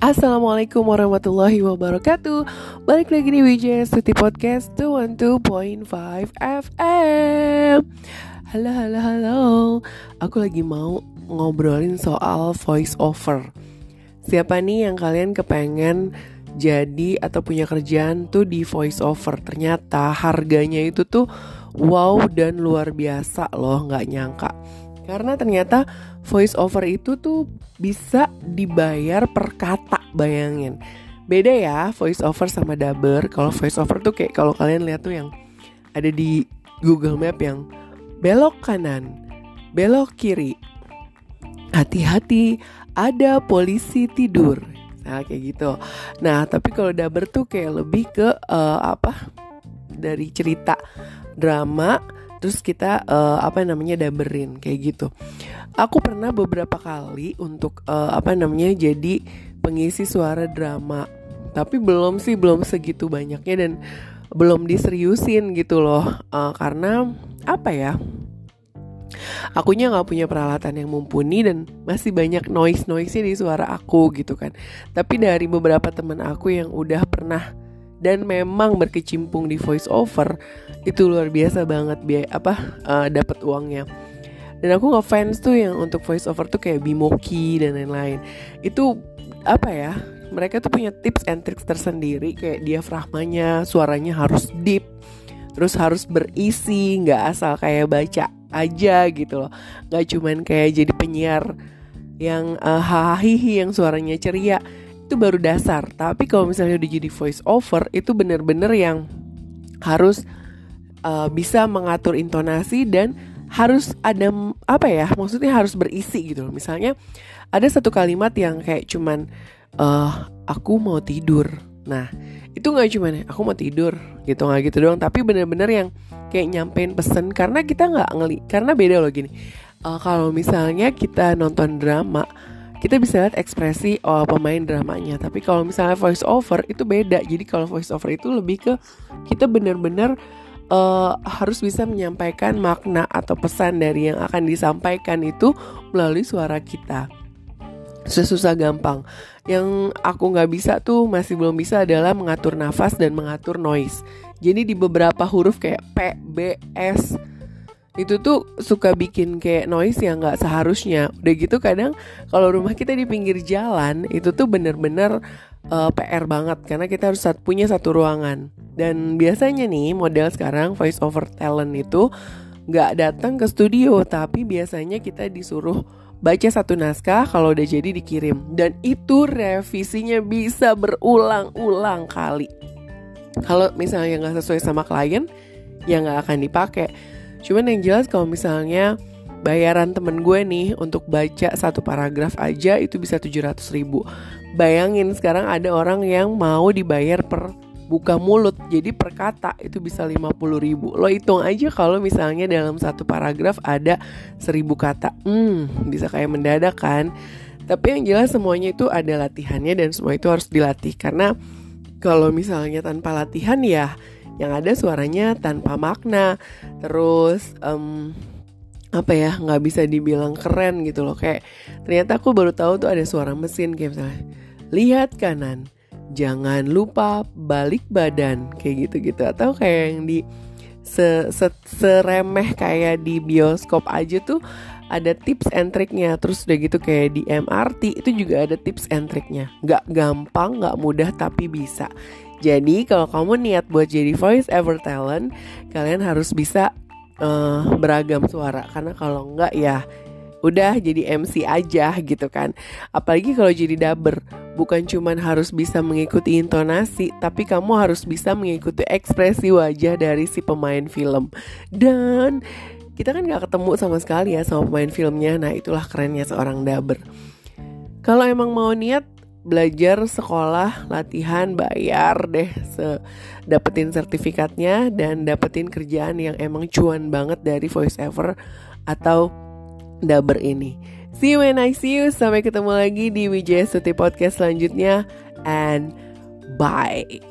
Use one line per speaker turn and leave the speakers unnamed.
Assalamualaikum warahmatullahi wabarakatuh. Balik lagi di WJ Stuti Podcast 212.5 FM Halo halo halo. Aku lagi mau ngobrolin soal voice over. Siapa nih yang kalian kepengen jadi atau punya kerjaan tuh di voice over? Ternyata harganya itu tuh wow dan luar biasa loh nggak nyangka karena ternyata voice over itu tuh bisa dibayar per kata, bayangin. Beda ya voice over sama dubber. Kalau voice over tuh kayak kalau kalian lihat tuh yang ada di Google Map yang belok kanan, belok kiri. Hati-hati, ada polisi tidur. Nah, kayak gitu. Nah, tapi kalau dubber tuh kayak lebih ke uh, apa? Dari cerita drama terus kita uh, apa namanya daberin kayak gitu. Aku pernah beberapa kali untuk uh, apa namanya jadi pengisi suara drama. Tapi belum sih belum segitu banyaknya dan belum diseriusin gitu loh. Uh, karena apa ya akunya nggak punya peralatan yang mumpuni dan masih banyak noise noise di suara aku gitu kan. Tapi dari beberapa teman aku yang udah pernah dan memang berkecimpung di voice over itu luar biasa banget biaya apa uh, dapat uangnya. Dan aku ngefans tuh yang untuk voice over tuh kayak Bimoki dan lain-lain. Itu apa ya mereka tuh punya tips and tricks tersendiri kayak diafragmanya suaranya harus deep terus harus berisi nggak asal kayak baca aja gitu loh. Nggak cuman kayak jadi penyiar yang uh, hahihi yang suaranya ceria itu baru dasar. Tapi kalau misalnya udah jadi voice over itu bener-bener yang harus uh, bisa mengatur intonasi dan harus ada apa ya maksudnya harus berisi gitu loh. Misalnya ada satu kalimat yang kayak cuman uh, aku mau tidur. Nah itu nggak cuman aku mau tidur gitu nggak gitu doang. Tapi bener-bener yang kayak nyampein pesen karena kita nggak ngeli karena beda loh gini. Uh, kalau misalnya kita nonton drama kita bisa lihat ekspresi oh, pemain dramanya. Tapi kalau misalnya voice over itu beda. Jadi kalau voice over itu lebih ke kita benar-benar uh, harus bisa menyampaikan makna atau pesan dari yang akan disampaikan itu melalui suara kita. Susah-susah gampang. Yang aku nggak bisa tuh masih belum bisa adalah mengatur nafas dan mengatur noise. Jadi di beberapa huruf kayak P, B, S itu tuh suka bikin kayak noise yang nggak seharusnya. Udah gitu kadang kalau rumah kita di pinggir jalan itu tuh bener-bener uh, eh, PR banget. Karena kita harus punya satu ruangan. Dan biasanya nih model sekarang voice over talent itu nggak datang ke studio. Tapi biasanya kita disuruh baca satu naskah kalau udah jadi dikirim. Dan itu revisinya bisa berulang-ulang kali. Kalau misalnya nggak sesuai sama klien ya nggak akan dipakai Cuman yang jelas kalau misalnya bayaran temen gue nih untuk baca satu paragraf aja itu bisa 700 ribu. Bayangin sekarang ada orang yang mau dibayar per buka mulut. Jadi per kata itu bisa 50 ribu. Lo hitung aja kalau misalnya dalam satu paragraf ada 1000 kata. Hmm bisa kayak mendadak kan? Tapi yang jelas semuanya itu ada latihannya dan semua itu harus dilatih. Karena kalau misalnya tanpa latihan ya yang ada suaranya tanpa makna. Terus um, apa ya nggak bisa dibilang keren gitu loh. Kayak ternyata aku baru tahu tuh ada suara mesin kayak misalnya lihat kanan jangan lupa balik badan kayak gitu gitu atau kayak yang di se, se seremeh kayak di bioskop aja tuh ada tips and triknya terus udah gitu kayak di MRT itu juga ada tips and triknya nggak gampang nggak mudah tapi bisa jadi kalau kamu niat buat jadi voice ever talent, kalian harus bisa uh, beragam suara karena kalau enggak ya udah jadi MC aja gitu kan. Apalagi kalau jadi dubber, bukan cuman harus bisa mengikuti intonasi, tapi kamu harus bisa mengikuti ekspresi wajah dari si pemain film. Dan kita kan nggak ketemu sama sekali ya sama pemain filmnya. Nah itulah kerennya seorang dubber. Kalau emang mau niat belajar sekolah latihan bayar deh se dapetin sertifikatnya dan dapetin kerjaan yang emang cuan banget dari voice over atau dubber ini. See you when I see you. Sampai ketemu lagi di Wijaya Suti Podcast selanjutnya. And bye